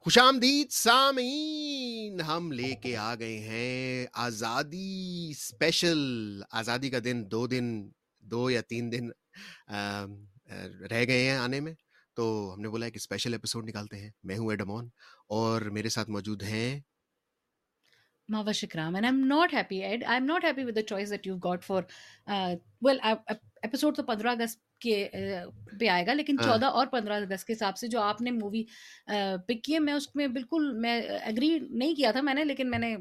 خوش آمدید سامعین ہم لے کے آ گئے ہیں آزادی اسپیشل آزادی کا دن دو دن دو یا تین دن رہ گئے ہیں آنے میں تو ہم نے بولا کہ اسپیشل ایپیسوڈ نکالتے ہیں میں ہوں ایڈمون اور میرے ساتھ موجود ہیں Mava Shikram. And I'm not happy, Ed. I'm not happy with the choice that you've got for, uh, well, episode تو پندرہ اگست کے پہ آئے گا لیکن چودہ اور پندرہ اگست کے حساب سے جو آپ نے مووی پک کی ہے میں اس میں بالکل میں اگری نہیں کیا تھا میں نے لیکن میں نے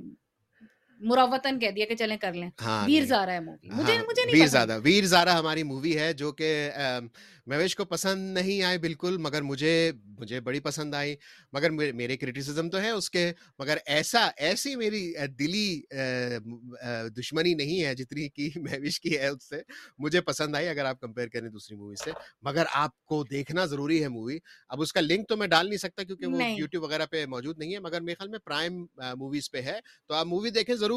مروتن کہہ دیا کہ چلیں کر لیں۔ ویر زارا ہے مووی مجھے مجھے نہیں ویر زارا ویر زارا ہماری مووی ہے جو کہ مویش کو پسند نہیں آئے بالکل مگر مجھے مجھے بڑی پسند آئی۔ مگر میرے کریٹیسزم تو ہے اس کے مگر ایسا ایسی میری دلی دشمنی نہیں ہے جتنی کی مویش کی ہے اس سے۔ مجھے پسند آئی اگر آپ کمپیئر کریں دوسری مووی سے۔ مگر آپ کو دیکھنا ضروری ہے مووی اب اس کا لنک تو میں ڈال نہیں سکتا کیونکہ وہ یوٹیوب وغیرہ پہ موجود نہیں ہے مگر میرے خیال میں پرائم موویز پہ ہے۔ تو آپ مووی دیکھیں ضرور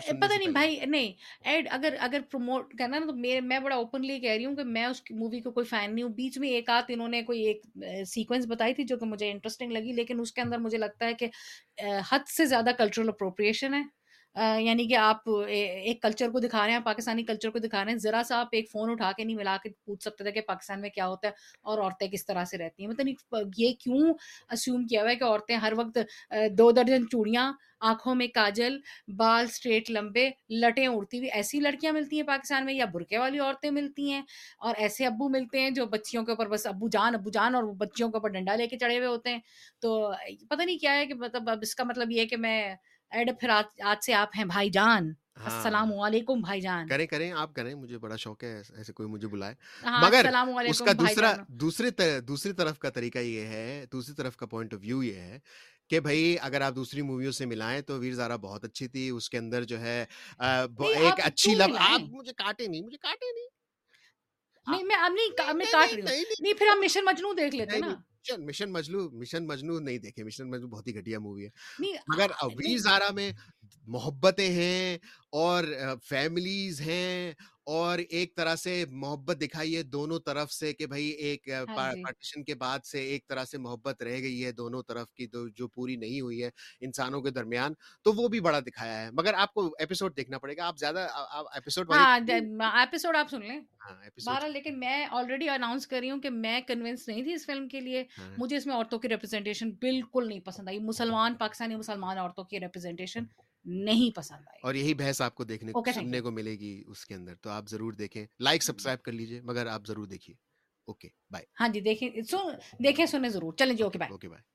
پتہ نہیں بھائی نہیں ایڈ اگر اگر پروموٹ کرنا نا تو میرے میں بڑا اوپنلی کہہ رہی ہوں کہ میں اس مووی کو کوئی فین نہیں ہوں۔ بیچ میں ایک آدھ انہوں نے کوئی ایک سیکوینس بتائی تھی جو کہ مجھے انٹرسٹنگ لگی لیکن اس کے اندر مجھے لگتا ہے کہ حد سے زیادہ کلچرل اپروپریشن ہے۔ یعنی کہ آپ ایک کلچر کو دکھا رہے ہیں، پاکستانی کلچر کو دکھا رہے ہیں، ذرا سا آپ ایک فون اٹھا کے نہیں ملا کے پوچھ سکتے تھے کہ پاکستان میں کیا ہوتا ہے اور عورتیں کس طرح سے رہتی ہیں۔ مطلب یہ کیوں اسیوم کیا ہوا ہے کہ عورتیں ہر وقت دو درجن چوڑیاں، آنکھوں میں کاجل، بال اسٹریٹ لمبے، لٹیں اڑتی ہوئی ایسی لڑکیاں ملتی ہیں پاکستان میں یا برقے والی عورتیں ملتی ہیں اور ایسے ابو ملتے ہیں جو بچیوں کے اوپر بس ابو جان ابو جان اور بچیوں کے اوپر ڈنڈا لے کے چڑھے ہوئے ہوتے ہیں۔ تو پتہ نہیں کیا ہے کہ مطلب اب اس کا مطلب یہ ہے کہ میں ایڈ پھر آج سے آپ ہیں بھائی جان۔ ہاں۔ السلام علیکم بھائی جان۔ کریں کریں آپ کریں مجھے بڑا شوق ہے ایسے کوئی مجھے بلائے۔ ہاں، مگر اس کا دوسرا دوسری دوسری طرف کا طریقہ یہ ہے دوسری طرف کا پوائنٹ آف ویو یہ ہے کہ بھائی اگر آپ دوسری موویوں سے ملائیں تو ویر زارا بہت اچھی تھی۔ اس کے اندر جو ہے ایک اچھی لب آپ مجھے کاٹے نہیں مجھے کاٹے نہیں۔ نہیں میں میں کاٹ رہی ہوں۔ نہیں پھر ہم مشن مجنو دیکھ لیتے نا۔ مشن مجنو مشن مجنو نہیں دیکھے مشن مجنو بہت ہی گھٹیا مووی ہے مگر ویر زارا میں محبتیں ہیں اور فیملیز ہیں اور ایک طرح سے محبت دکھائی ہے دونوں طرف سے کہ بھائی ایک پارٹیشن ہاں کے بعد سے ایک طرح سے محبت رہ گئی ہے دونوں طرف کی جو پوری نہیں ہوئی ہے انسانوں کے درمیان تو وہ بھی بڑا دکھایا ہے۔ مگر آپ کو ایپیسوڈ دیکھنا پڑے گا آپ زیادہ ایپیسوڈ ایپیسوڈ آپ سن لیں۔ بارہ لیکن میں آلریڈی اناؤنس کر رہی ہوں کہ میں کنوینس نہیں تھی اس فلم کے لیے۔ ہاں۔ مجھے اس میں عورتوں کی ریپرزینٹیشن بالکل نہیں پسند آئی۔ مسلمان پاکستانی مسلمان عورتوں کی ریپرزینٹیشن نہیں پسند آئی اور یہی بحث آپ کو دیکھنے کو سننے کو ملے گی اس کے اندر تو آپ ضرور دیکھیں۔ لائک سبسکرائب کر لیجیے مگر آپ ضرور دیکھیے۔ اوکے بائے ہاں جی دیکھیں دیکھیں سنیں ضرور۔ چلیں جی اوکے بائے اوکے بائے